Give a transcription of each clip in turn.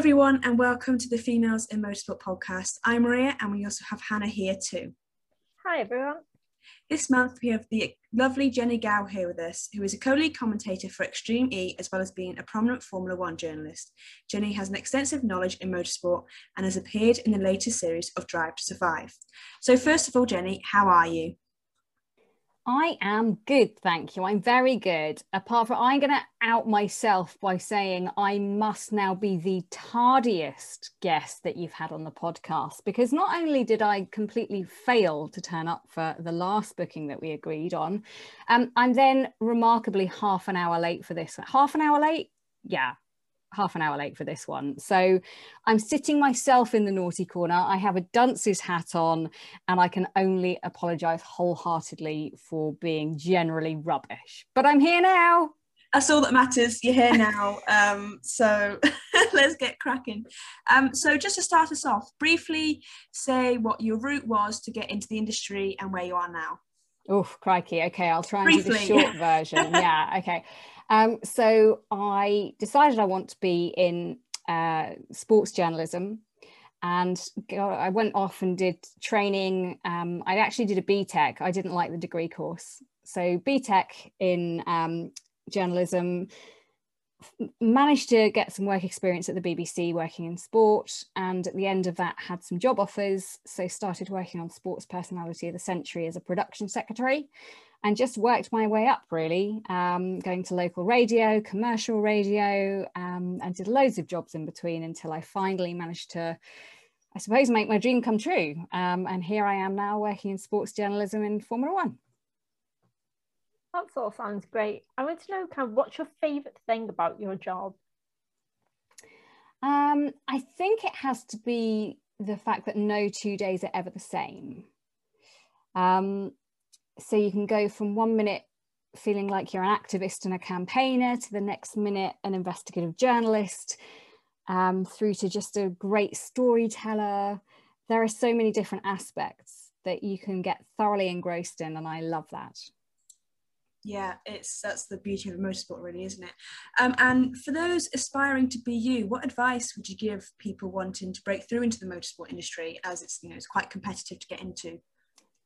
everyone, and welcome to the Females in Motorsport podcast. I'm Maria, and we also have Hannah here too. Hi, everyone. This month, we have the lovely Jenny Gow here with us, who is a co lead commentator for Extreme E as well as being a prominent Formula One journalist. Jenny has an extensive knowledge in motorsport and has appeared in the latest series of Drive to Survive. So, first of all, Jenny, how are you? I am good, thank you. I'm very good. Apart from, I'm going to out myself by saying I must now be the tardiest guest that you've had on the podcast because not only did I completely fail to turn up for the last booking that we agreed on, um, I'm then remarkably half an hour late for this. Half an hour late? Yeah, half an hour late for this one. So I'm sitting myself in the naughty corner. I have a dunce's hat on, and I can only apologize wholeheartedly for being generally rubbish. But I'm here now. That's all that matters. You're here now. Um, so let's get cracking. Um, so, just to start us off, briefly say what your route was to get into the industry and where you are now. Oh, crikey. Okay, I'll try and briefly. do the short version. yeah, okay. Um, so I decided I want to be in uh, sports journalism and I went off and did training. Um, I actually did a BTEC. I didn't like the degree course. So BTEC in um, journalism, managed to get some work experience at the BBC working in sport and at the end of that had some job offers so started working on sports personality of the century as a production secretary and just worked my way up really, um, going to local radio, commercial radio, um, and did loads of jobs in between until I finally managed to, I suppose, make my dream come true. Um, and here I am now working in sports journalism in Formula One. That of sounds great. I want to know kind of what's your favourite thing about your job? Um, I think it has to be the fact that no two days are ever the same. Um, so you can go from one minute feeling like you're an activist and a campaigner to the next minute an investigative journalist um, through to just a great storyteller there are so many different aspects that you can get thoroughly engrossed in and i love that yeah it's that's the beauty of motorsport really isn't it? Um, and for those aspiring to be you what advice would you give people wanting to break through into the motorsport industry as it's you know it's quite competitive to get into?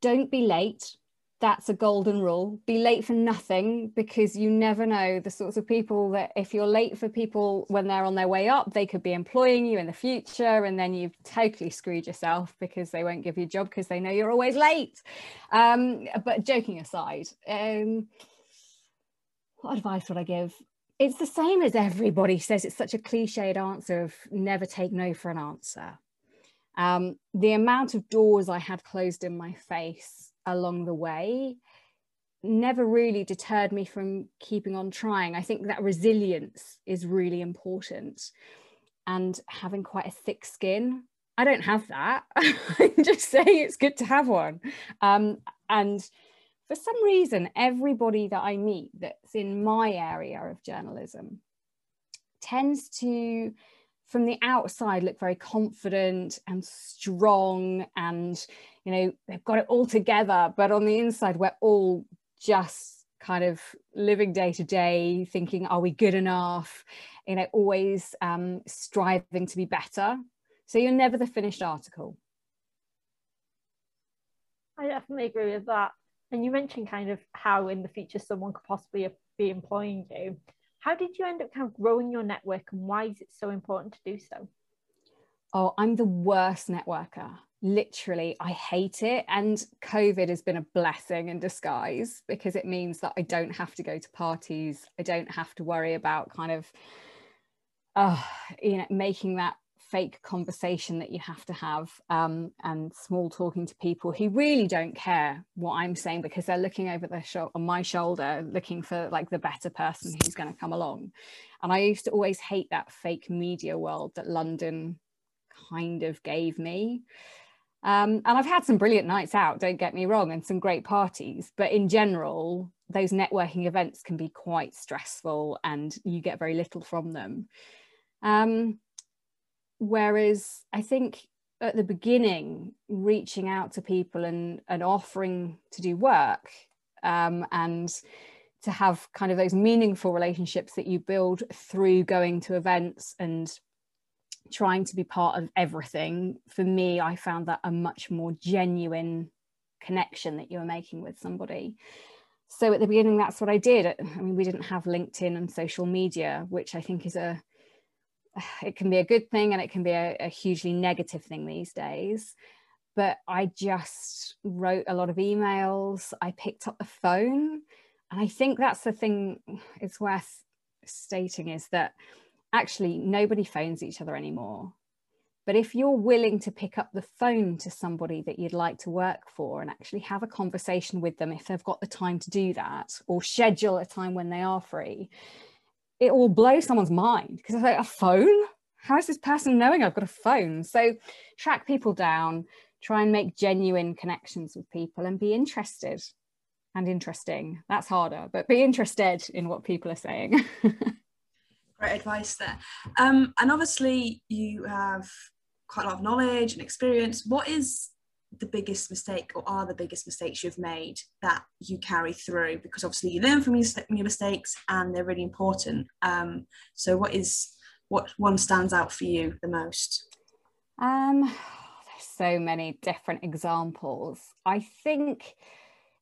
Don't be late that's a golden rule. Be late for nothing because you never know the sorts of people that if you're late for people when they're on their way up they could be employing you in the future and then you've totally screwed yourself because they won't give you a job because they know you're always late. Um, but joking aside um, what advice would i give? It's the same as everybody says. It's such a cliched answer of never take no for an answer. Um, the amount of doors i had closed in my face along the way never really deterred me from keeping on trying. I think that resilience is really important and having quite a thick skin. I don't have that. I'm just saying it's good to have one. Um, and for some reason, everybody that I meet that's in my area of journalism tends to from the outside look very confident and strong and you know they've got it all together but on the inside we're all just kind of living day to day thinking are we good enough? You know always um, striving to be better. So you're never the finished article. I definitely agree with that. And you mentioned kind of how in the future someone could possibly be employing you. How did you end up kind of growing your network and why is it so important to do so? Oh, I'm the worst networker. Literally, I hate it. And COVID has been a blessing in disguise because it means that I don't have to go to parties. I don't have to worry about kind of, uh, you know, making that fake conversation that you have to have um, and small talking to people who really don't care what I'm saying because they're looking over their shoulder on my shoulder looking for like the better person who's going to come along and I used to always hate that fake media world that London kind of gave me um, and I've had some brilliant nights out don't get me wrong and some great parties but in general those networking events can be quite stressful and you get very little from them. Um, whereas I think at the beginning, reaching out to people and, and offering to do work um, and to have kind of those meaningful relationships that you build through going to events and trying to be part of everything for me i found that a much more genuine connection that you were making with somebody. So at the beginning that's what i did. I mean we didn't have linkedin and social media which i think is a it can be a good thing and it can be a, a hugely negative thing these days. But i just wrote a lot of emails. I picked up the phone. And i think that's the thing it's worth stating is that actually nobody phones each other anymore but if you're willing to pick up the phone to somebody that you'd like to work for and actually have a conversation with them if they've got the time to do that or schedule a time when they are free, it will blow someone's mind because it's like a phone. How is this person knowing I've got a phone? So track people down, try and make genuine connections with people and be interested and interesting. That's harder, but be interested in what people are saying. Great advice there. Um, and obviously, you have quite a lot of knowledge and experience. What is the biggest mistake or are the biggest mistakes you've made that you carry through because obviously you learn from your, mistakes and they're really important um, so what is what one stands out for you the most um there's so many different examples i think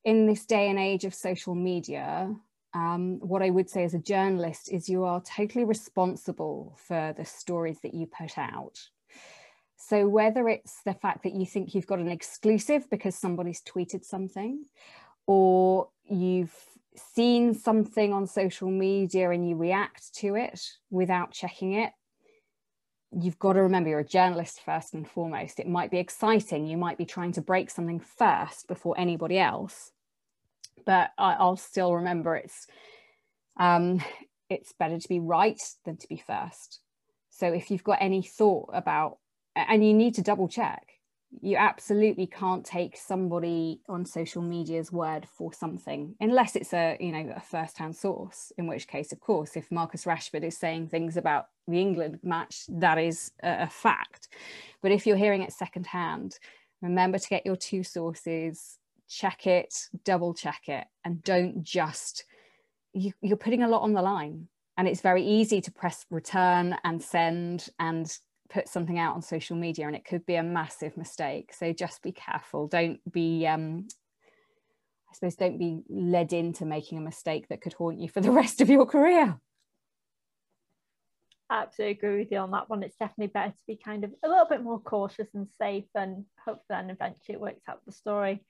in this day and age of social media um, what I would say as a journalist is you are totally responsible for the stories that you put out. So whether it's the fact that you think you've got an exclusive because somebody's tweeted something, or you've seen something on social media and you react to it without checking it, you've got to remember you're a journalist first and foremost. It might be exciting. You might be trying to break something first before anybody else but I, will still remember it's um, it's better to be right than to be first. So if you've got any thought about, and you need to double check, you absolutely can't take somebody on social media's word for something unless it's a you know a first-hand source in which case of course if marcus rashford is saying things about the england match that is a, a fact but if you're hearing it secondhand remember to get your two sources check it, double check it, and don't just, you, you're putting a lot on the line. And it's very easy to press return and send and put something out on social media, and it could be a massive mistake. So just be careful. Don't be, um, I suppose, don't be led into making a mistake that could haunt you for the rest of your career. I absolutely agree with you on that one. It's definitely better to be kind of a little bit more cautious and safe, and hopefully then eventually it works out the story.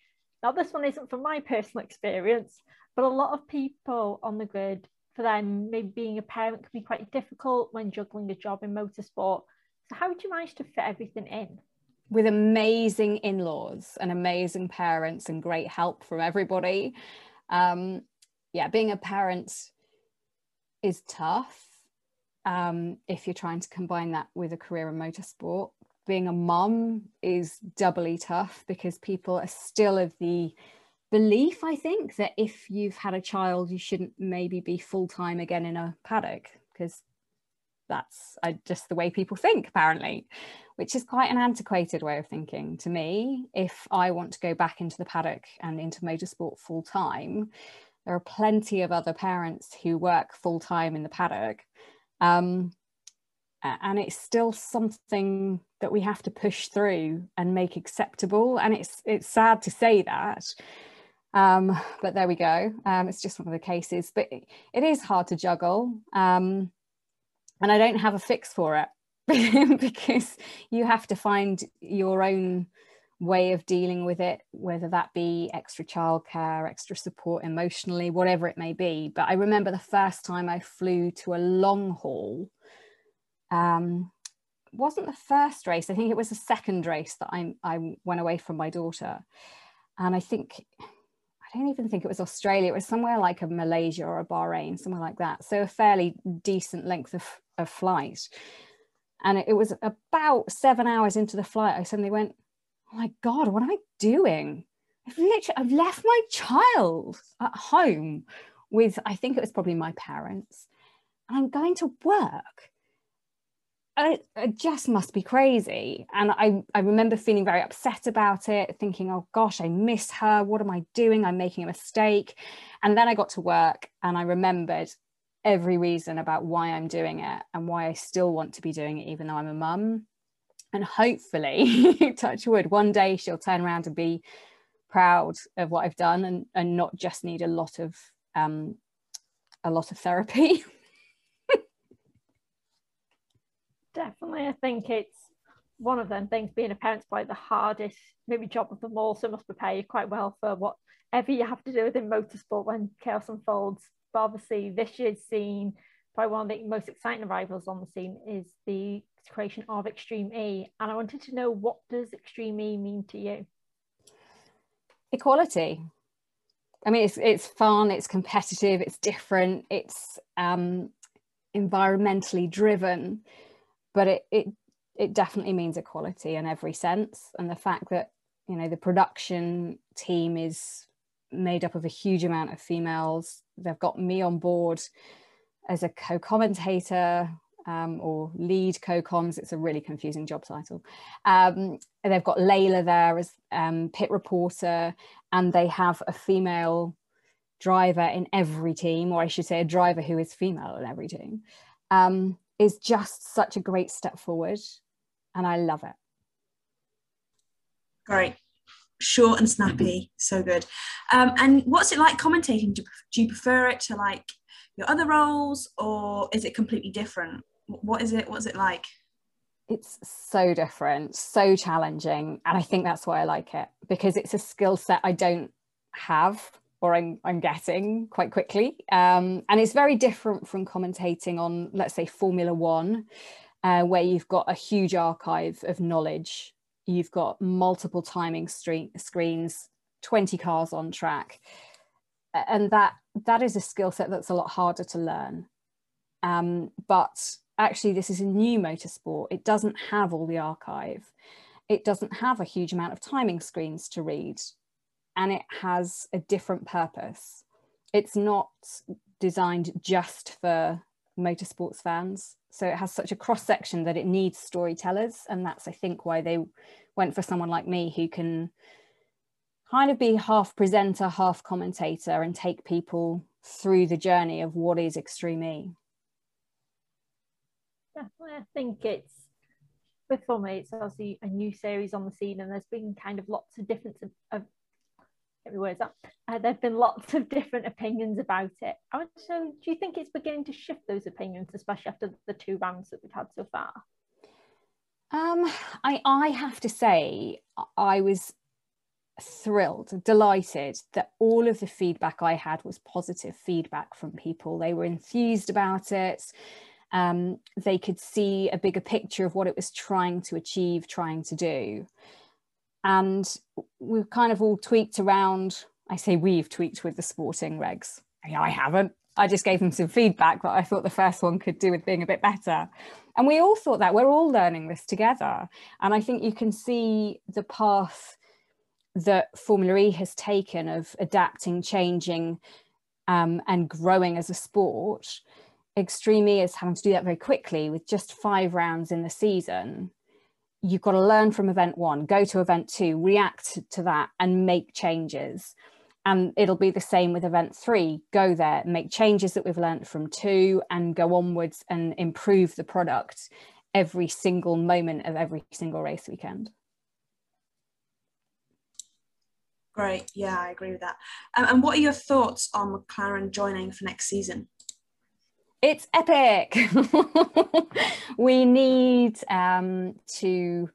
Now, this one isn't from my personal experience, but a lot of people on the grid, for them, maybe being a parent can be quite difficult when juggling a job in motorsport. So, how did you manage to fit everything in? With amazing in laws and amazing parents and great help from everybody. Um, yeah, being a parent is tough um, if you're trying to combine that with a career in motorsport being a mom is doubly tough because people are still of the belief, I think, that if you've had a child, you shouldn't maybe be full time again in a paddock because that's just the way people think, apparently, which is quite an antiquated way of thinking to me. If I want to go back into the paddock and into motorsport full time, there are plenty of other parents who work full time in the paddock. Um, and it's still something that we have to push through and make acceptable. And it's it's sad to say that um, but there we go. Um, it's just one of the cases but it, it is hard to juggle um, and i don't have a fix for it because you have to find your own way of dealing with it whether that be extra childcare extra support emotionally whatever it may be. But i remember the first time i flew to a long haul um, wasn't the first race. I think it was the second race that I, I went away from my daughter. And I think, I don't even think it was Australia. It was somewhere like a Malaysia or a Bahrain, somewhere like that. So a fairly decent length of, of flight. And it, was about seven hours into the flight, I suddenly went, oh my God, what am I doing? I've literally, I've left my child at home with, I think it was probably my parents, and I'm going to work it, it, just must be crazy. And I, I remember feeling very upset about it, thinking, oh gosh, I miss her. What am I doing? I'm making a mistake. And then I got to work and I remembered every reason about why I'm doing it and why I still want to be doing it, even though I'm a mum. And hopefully, touch wood, one day she'll turn around and be proud of what I've done and, and not just need a lot of um, a lot of therapy. Definitely, I think it's one of them things. Being a parent's probably the hardest maybe job of them all, so must prepare you quite well for whatever you have to do within motorsport when chaos unfolds. But obviously, this year's scene, probably one of the most exciting arrivals on the scene is the creation of Extreme E. And I wanted to know what does Extreme E mean to you? Equality. I mean, it's it's fun, it's competitive, it's different, it's um, environmentally driven, but it, it it definitely means equality in every sense. And the fact that you know the production team is made up of a huge amount of females. They've got me on board as a co-commentator um, or lead co-coms. It's a really confusing job title. Um, they've got Layla there as um, pit reporter, and they have a female driver in every team, or I should say, a driver who is female in every team. Is just such a great step forward, and I love it. Great. Short and snappy. So good. Um, and what's it like commentating? Do, do you prefer it to like your other roles or is it completely different? What is it what's it like? It's so different so challenging and i think that's why i like it because it's a skill set i don't have or i'm, I'm getting quite quickly. Um, and it's very different from commentating on let's say formula one uh, where you've got a huge archive of knowledge. You've got multiple timing screens 20 cars on track. And that that is a skill set that's a lot harder to learn. Um, but actually this is a new motorsport. It doesn't have all the archive. It doesn't have a huge amount of timing screens to read and it has a different purpose. It's not designed just for motorsports fans. So it has such a cross section that it needs storytellers. And that's, I think, why they went for someone like me who can kind of be half presenter, half commentator and take people through the journey of what is Extreme E definitely. I think it's with for me, it's obviously a new series on the scene, and there's been kind of lots of different of get words up. Uh, there've been lots of different opinions about it. So, do you think it's beginning to shift those opinions, especially after the two rounds that we've had so far? Um, I I have to say, I was thrilled, delighted that all of the feedback I had was positive feedback from people. They were enthused about it um, they could see a bigger picture of what it was trying to achieve, trying to do. And we've kind of all tweaked around. I say we've tweaked with the sporting regs. I haven't. I just gave them some feedback that I thought the first one could do with being a bit better. And we all thought that we're all learning this together. And I think you can see the path that Formula E has taken of adapting, changing, um, and growing as a sport Extreme E is having to do that very quickly with just five rounds in the season. You've got to learn from event one, go to event two, react to that, and make changes. And it'll be the same with event three go there, make changes that we've learned from two, and go onwards and improve the product every single moment of every single race weekend. Great. Yeah, I agree with that. Um, and what are your thoughts on McLaren joining for next season? It's epic. we need um, to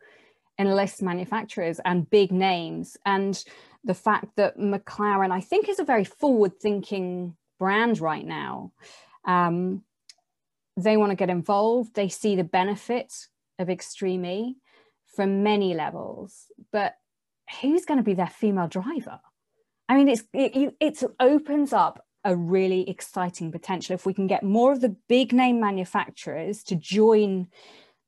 enlist manufacturers and big names. And the fact that McLaren, I think, is a very forward thinking brand right now. Um, they want to get involved, they see the benefit of Extreme E from many levels. But who's going to be their female driver? I mean, it's it, it opens up a really exciting potential. If we can get more of the big name manufacturers to join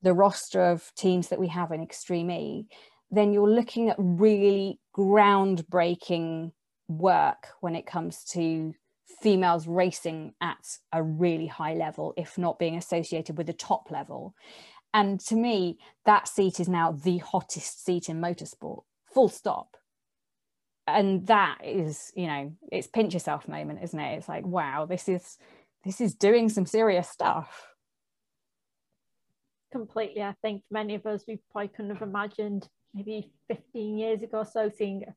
the roster of teams that we have in Extreme E, then you're looking at really groundbreaking work when it comes to females racing at a really high level, if not being associated with the top level. And to me, that seat is now the hottest seat in motorsport, full stop and that is you know it's pinch yourself moment isn't it? It's like wow this is this is doing some serious stuff. Completely i think many of us we probably couldn't have imagined maybe 15 years ago or so seeing a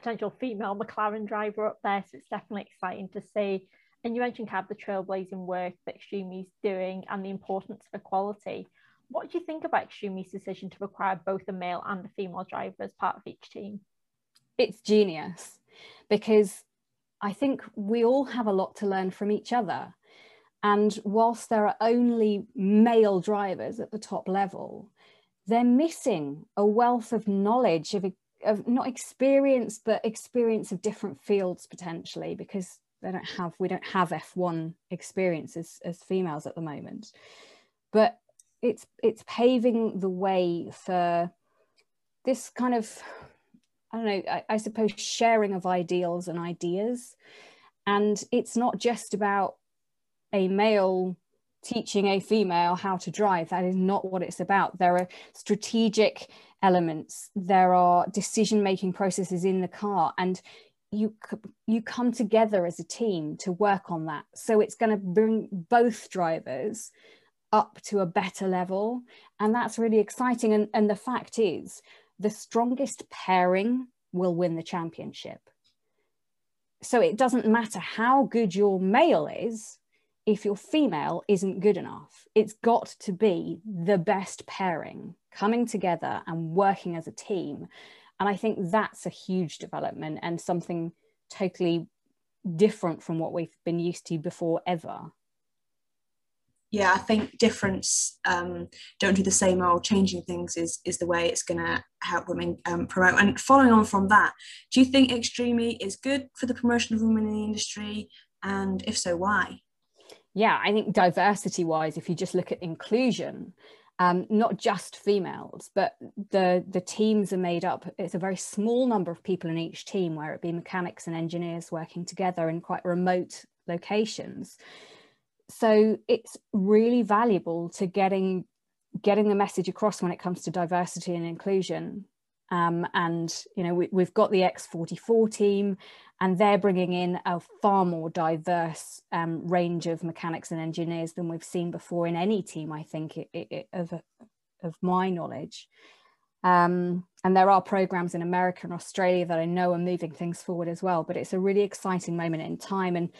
potential female mclaren driver up there. So it's definitely exciting to see. And you mentioned of the trailblazing work that Extreme is doing and the importance of equality. What do you think about Extreme's decision to require both a male and a female driver as part of each team it's genius because I think we all have a lot to learn from each other. And whilst there are only male drivers at the top level, they're missing a wealth of knowledge of, of not experience, but experience of different fields potentially, because they don't have we don't have F1 experience as, as females at the moment. But it's it's paving the way for this kind of I don't know, I, I, suppose sharing of ideals and ideas. And it's not just about a male teaching a female how to drive. That is not what it's about. There are strategic elements, there are decision making processes in the car, and you you come together as a team to work on that. So it's going to bring both drivers up to a better level, and that's really exciting. And, and the fact is, the strongest pairing will win the championship. So it doesn't matter how good your male is if your female isn't good enough. It's got to be the best pairing coming together and working as a team. And I think that's a huge development and something totally different from what we've been used to before ever yeah, I think difference, um, don't do the same old, changing things is is the way it's going to help women um, promote. And following on from that, do you think Extreme is good for the promotion of women in the industry? And if so, why? Yeah, I think diversity wise, if you just look at inclusion, um, not just females, but the the teams are made up. It's a very small number of people in each team, where it be mechanics and engineers working together in quite remote locations so it's really valuable to getting getting the message across when it comes to diversity and inclusion. Um, and you know we, have got the x44 team and they're bringing in a far more diverse um, range of mechanics and engineers than we've seen before in any team i think it, it, of, of my knowledge. Um, and there are programs in america and australia that i know are moving things forward as well but it's a really exciting moment in time. And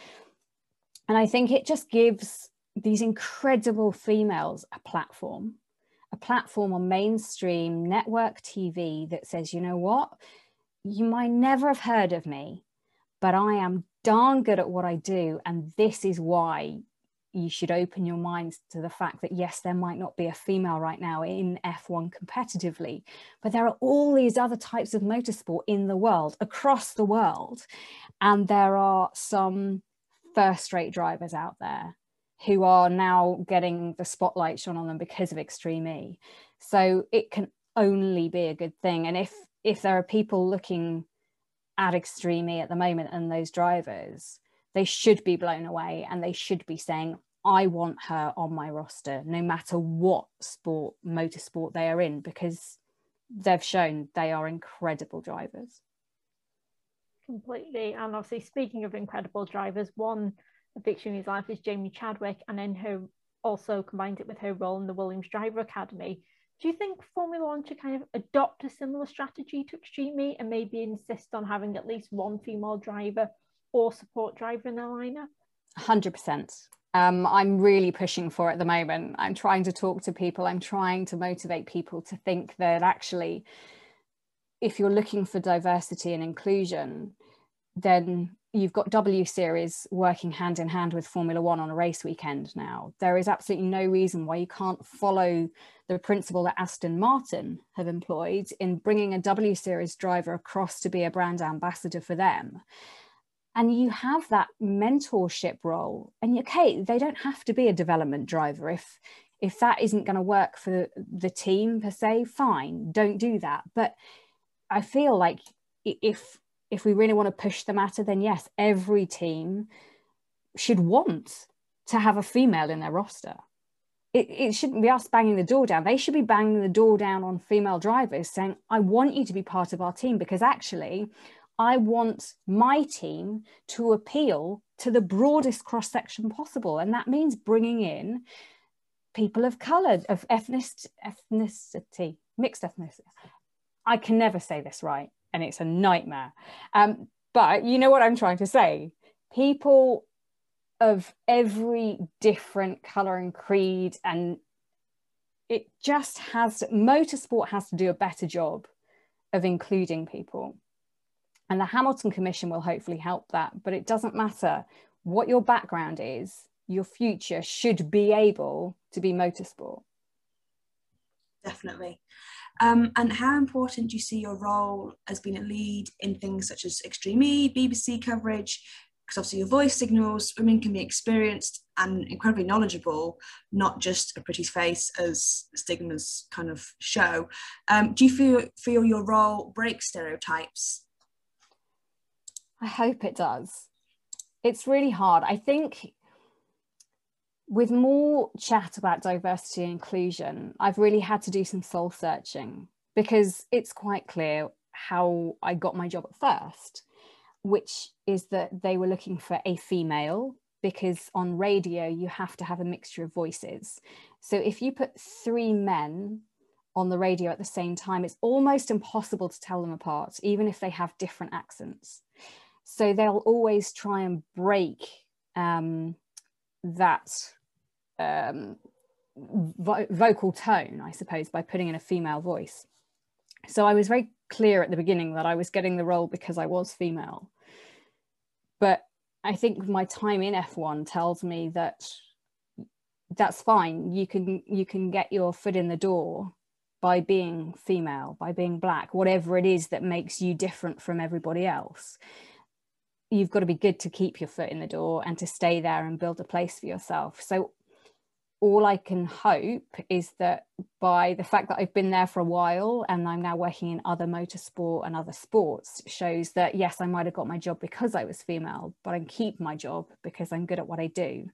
and I think it just gives these incredible females a platform, a platform on mainstream network TV that says, you know what, you might never have heard of me, but I am darn good at what I do. And this is why you should open your minds to the fact that yes, there might not be a female right now in F1 competitively, but there are all these other types of motorsport in the world, across the world. And there are some first rate drivers out there who are now getting the spotlight shone on them because of extreme e. So it can only be a good thing. And if if there are people looking at extreme e at the moment and those drivers they should be blown away and they should be saying i want her on my roster no matter what sport motorsport they are in because they've shown they are incredible drivers Completely. And obviously, speaking of incredible drivers, one of Victoria's life is Jamie Chadwick, and then her also combines it with her role in the Williams Driver Academy. Do you think Formula One should kind of adopt a similar strategy to Extreme and maybe insist on having at least one female driver or support driver in their lineup? 100%. Um, I'm really pushing for at the moment. I'm trying to talk to people, I'm trying to motivate people to think that actually, if you're looking for diversity and inclusion, then you've got W Series working hand in hand with Formula One on a race weekend now. There is absolutely no reason why you can't follow the principle that Aston Martin have employed in bringing a W Series driver across to be a brand ambassador for them. And you have that mentorship role. And okay, they don't have to be a development driver. If if that isn't going to work for the team per se, fine, don't do that. But I feel like if if we really want to push the matter, then yes, every team should want to have a female in their roster. It, it shouldn't be us banging the door down. They should be banging the door down on female drivers saying, I want you to be part of our team because actually I want my team to appeal to the broadest cross section possible. And that means bringing in people of color, of ethnic, ethnicity, mixed ethnicity. I can never say this right, and it's a nightmare. Um, but you know what I'm trying to say. People of every different color and creed, and it just has motorsport has to do a better job of including people. And the Hamilton Commission will hopefully help that. But it doesn't matter what your background is, your future should be able to be motorsport. Definitely. Um, and how important do you see your role as being a lead in things such as Extreme E, BBC coverage? Because obviously your voice signals women can be experienced and incredibly knowledgeable, not just a pretty face as stigmas kind of show. Um, do you feel feel your role breaks stereotypes? I hope it does. It's really hard. I think with more chat about diversity and inclusion, I've really had to do some soul searching because it's quite clear how I got my job at first, which is that they were looking for a female because on radio you have to have a mixture of voices. So if you put three men on the radio at the same time, it's almost impossible to tell them apart, even if they have different accents. So they'll always try and break um, that um, vo- vocal tone, I suppose, by putting in a female voice. So I was very clear at the beginning that I was getting the role because I was female. But I think my time in F1 tells me that that's fine. You can you can get your foot in the door by being female, by being black, whatever it is that makes you different from everybody else. You've got to be good to keep your foot in the door and to stay there and build a place for yourself. So all I can hope is that by the fact that I've been there for a while and I'm now working in other motorsport and other sports shows that yes, I might have got my job because I was female, but I keep my job because I'm good at what I do.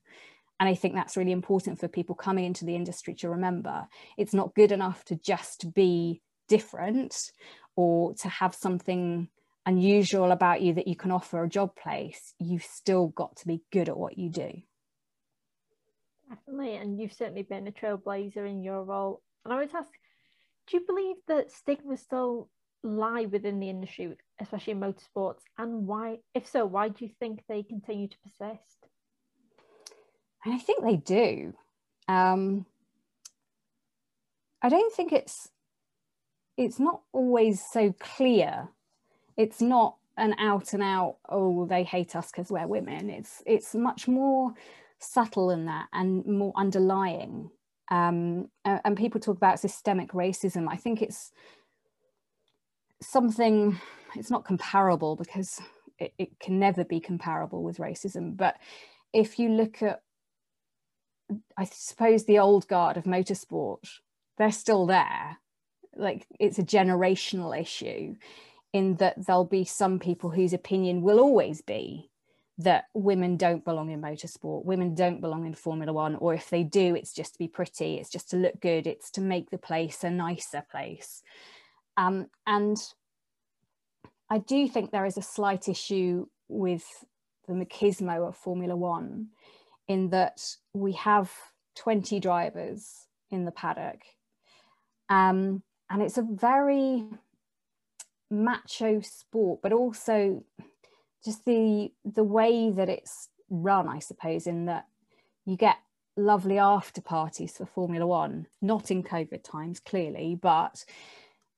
And I think that's really important for people coming into the industry to remember. It's not good enough to just be different or to have something unusual about you that you can offer a job place. You've still got to be good at what you do. Definitely, and you've certainly been a trailblazer in your role. And I would ask, do you believe that stigma still lie within the industry, especially in motorsports, and why? If so, why do you think they continue to persist? I think they do. Um, I don't think it's it's not always so clear. It's not an out and out oh they hate us because we're women. It's it's much more subtle than that and more underlying. Um, and people talk about systemic racism. I think it's something, it's not comparable because it, it can never be comparable with racism. But if you look at, I suppose, the old guard of motorsport, they're still there. Like it's a generational issue in that there'll be some people whose opinion will always be that women don't belong in motorsport, women don't belong in Formula One, or if they do, it's just to be pretty, it's just to look good, it's to make the place a nicer place. Um, and I do think there is a slight issue with the machismo of Formula One in that we have 20 drivers in the paddock. Um, and it's a very macho sport, but also just the the way that it's run, I suppose, in that you get lovely after parties for Formula One, not in COVID times, clearly, but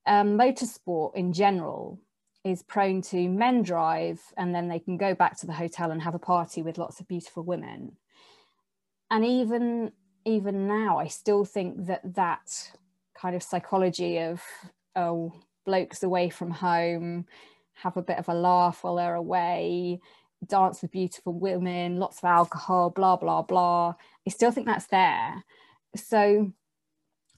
um, motorsport in general is prone to men drive and then they can go back to the hotel and have a party with lots of beautiful women. And even even now, I still think that that kind of psychology of oh blokes away from home have a bit of a laugh while they're away, dance with beautiful women, lots of alcohol, blah, blah, blah. I still think that's there. So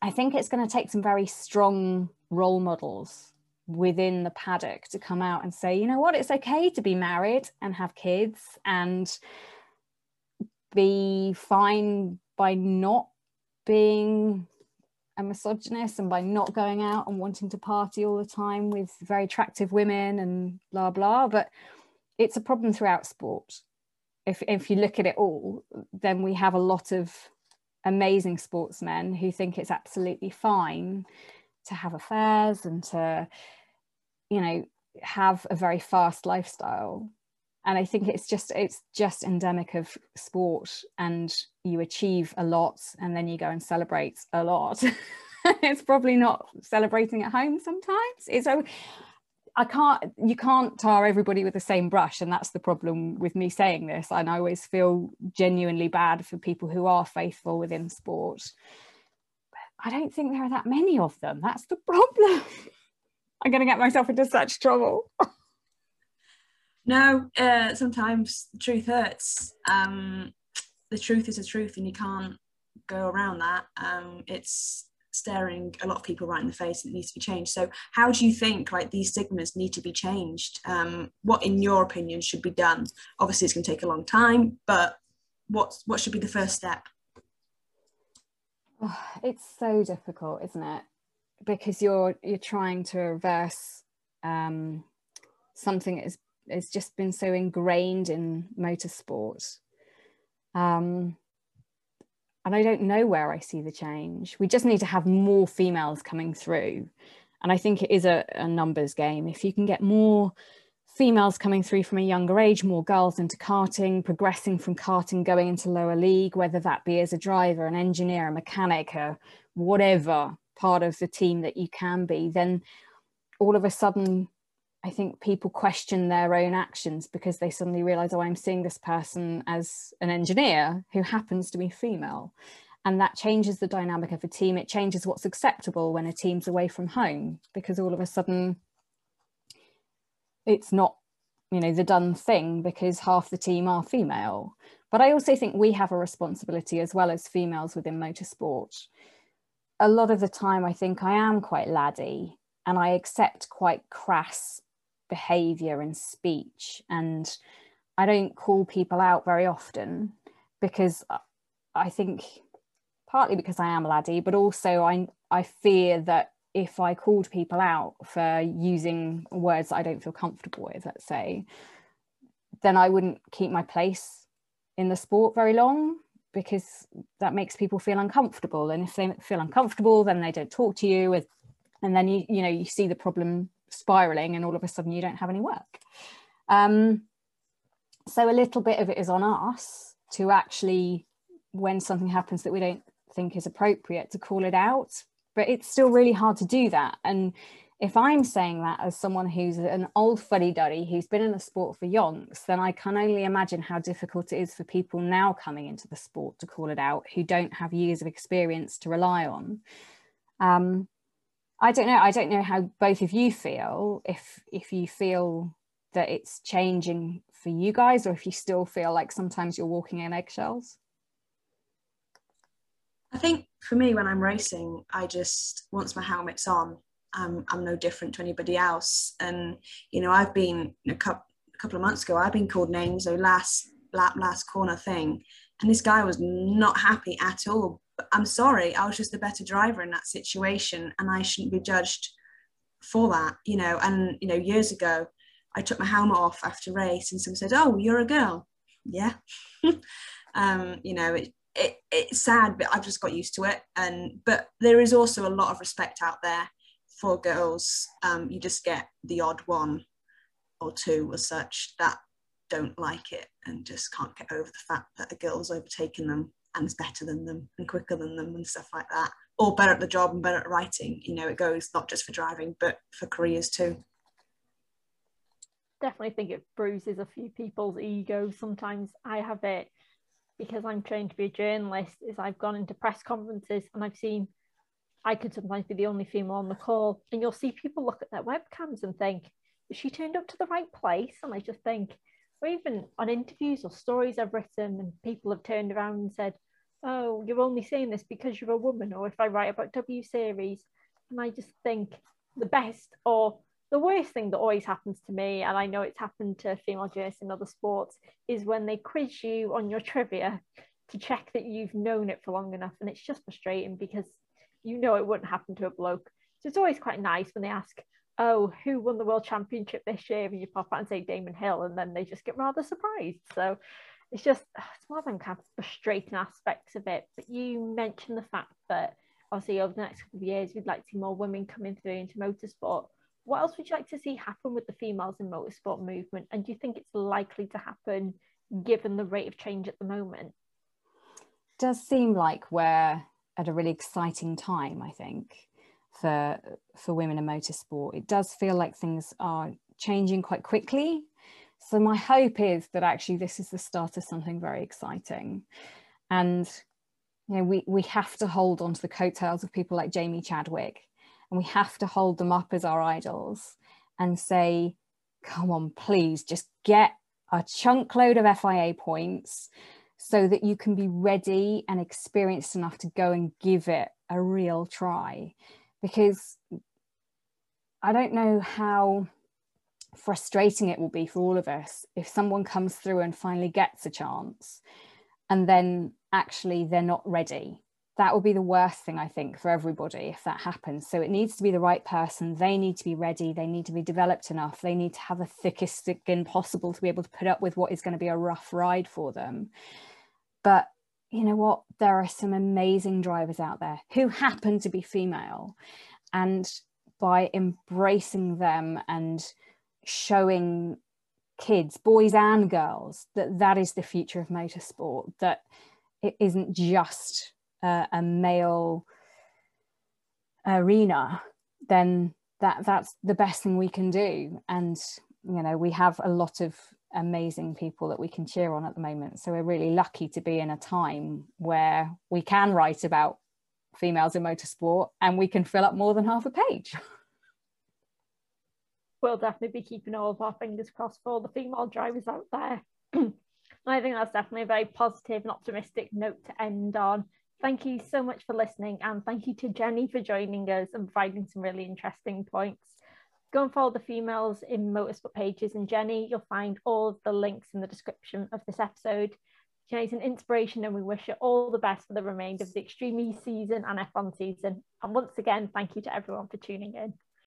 I think it's going to take some very strong role models within the paddock to come out and say, you know what, it's okay to be married and have kids and be fine by not being a misogynist and by not going out and wanting to party all the time with very attractive women and blah blah. But it's a problem throughout sport. If if you look at it all then we have a lot of amazing sportsmen who think it's absolutely fine to have affairs and to you know have a very fast lifestyle and i think it's just it's just endemic of sport and you achieve a lot and then you go and celebrate a lot. It's probably not celebrating at home sometimes. It's so I can't you can't tar everybody with the same brush and that's the problem with me saying this. And I always feel genuinely bad for people who are faithful within sport. I don't think there are that many of them. That's the problem. I'm going to get myself into such trouble no uh, sometimes the truth hurts. Um, the truth is the truth and you can't go around that. Um, it's staring a lot of people right in the face and it needs to be changed. So how do you think like these stigmas need to be changed? Um, what in your opinion should be done? Obviously it's going to take a long time but what what should be the first step? Oh, it's so difficult isn't it? Because you're you're trying to reverse um, something that has, has just been so ingrained in motorsport um, and I don't know where I see the change. We just need to have more females coming through. And I think it is a, a, numbers game. If you can get more females coming through from a younger age, more girls into karting, progressing from karting, going into lower league, whether that be as a driver, an engineer, a mechanic, or whatever part of the team that you can be, then all of a sudden I think people question their own actions because they suddenly realize, oh, I'm seeing this person as an engineer who happens to be female. And that changes the dynamic of a team. It changes what's acceptable when a team's away from home because all of a sudden it's not, you know, the done thing because half the team are female. But I also think we have a responsibility as well as females within motorsport. A lot of the time, I think I am quite laddie and I accept quite crass behavior and speech and i don't call people out very often because i think partly because i am a laddie but also i i fear that if i called people out for using words i don't feel comfortable with let's say then i wouldn't keep my place in the sport very long because that makes people feel uncomfortable. And if they feel uncomfortable then they don't talk to you and then you you know you see the problem spiraling and all of a sudden you don't have any work. Um, so a little bit of it is on us to actually, when something happens that we don't think is appropriate, to call it out. But it's still really hard to do that. And if I'm saying that as someone who's an old fuddy duddy who's been in the sport for yonks, then I can only imagine how difficult it is for people now coming into the sport to call it out who don't have years of experience to rely on. Um, I don't know. I don't know how both of you feel. If if you feel that it's changing for you guys, or if you still feel like sometimes you're walking in eggshells. I think for me, when I'm racing, I just once my helmet's on, I'm I'm no different to anybody else. And you know, I've been a couple a couple of months ago, I've been called names. So last lap, last corner thing, and this guy was not happy at all I'm sorry, I was just the better driver in that situation and I shouldn't be judged for that, you know. And, you know, years ago, I took my helmet off after race and someone said, Oh, you're a girl. Yeah. um, you know, it, it, it's sad, but I've just got used to it. And, but there is also a lot of respect out there for girls. Um, you just get the odd one or two or such that don't like it and just can't get over the fact that a girl's overtaken them and is better than them and quicker than them and stuff like that. Or better at the job and better at writing. You know it goes not just for driving but for careers too. Definitely think it bruises a few people's egos sometimes. I have it because i'm trained to be a journalist is i've gone into press conferences and i've seen i could sometimes be the only female on the call and you'll see people look at their webcams and think she turned up to the right place? And i just think or even on interviews or stories I've written, and people have turned around and said, Oh, you're only saying this because you're a woman, or if I write about W series. And I just think the best or the worst thing that always happens to me, and I know it's happened to female journalists in other sports, is when they quiz you on your trivia to check that you've known it for long enough. And it's just frustrating because you know it wouldn't happen to a bloke. So it's always quite nice when they ask, oh, who won the world championship this year? And you pop out and say Damon Hill, and then they just get rather surprised. So it's just, it's more than kind of frustrating aspects of it. But you mentioned the fact that obviously over the next couple of years, we'd like to see more women coming through into motorsport. What else would you like to see happen with the females in motorsport movement? And do you think it's likely to happen given the rate of change at the moment? does seem like we're at a really exciting time, I think, for for women in motorsport. It does feel like things are changing quite quickly. So my hope is that actually this is the start of something very exciting. And you know, we, we have to hold on to the coattails of people like Jamie Chadwick and we have to hold them up as our idols and say, come on, please just get a chunk load of FIA points so that you can be ready and experienced enough to go and give it a real try. Because I don't know how frustrating it will be for all of us if someone comes through and finally gets a chance and then actually they're not ready. That will be the worst thing, I think, for everybody if that happens. So it needs to be the right person. They need to be ready. They need to be developed enough. They need to have the thickest skin possible to be able to put up with what is going to be a rough ride for them. But you know what? There are some amazing drivers out there who happen to be female. And by embracing them and showing kids, boys and girls, that that is the future of motorsport, that it isn't just uh, a male arena, then that that's the best thing we can do. And, you know, we have a lot of amazing people that we can cheer on at the moment. So we're really lucky to be in a time where we can write about females in motorsport and we can fill up more than half a page. We'll definitely be keeping all of our fingers crossed for the female drivers out there. I think that's definitely a very positive and optimistic note to end on. Thank you so much for listening, and thank you to Jenny for joining us and providing some really interesting points. Go and follow the females in motorsport pages and Jenny. You'll find all of the links in the description of this episode. Jenny's an inspiration and we wish her all the best for the remainder of the Extreme E season and F1 season. And once again, thank you to everyone for tuning in.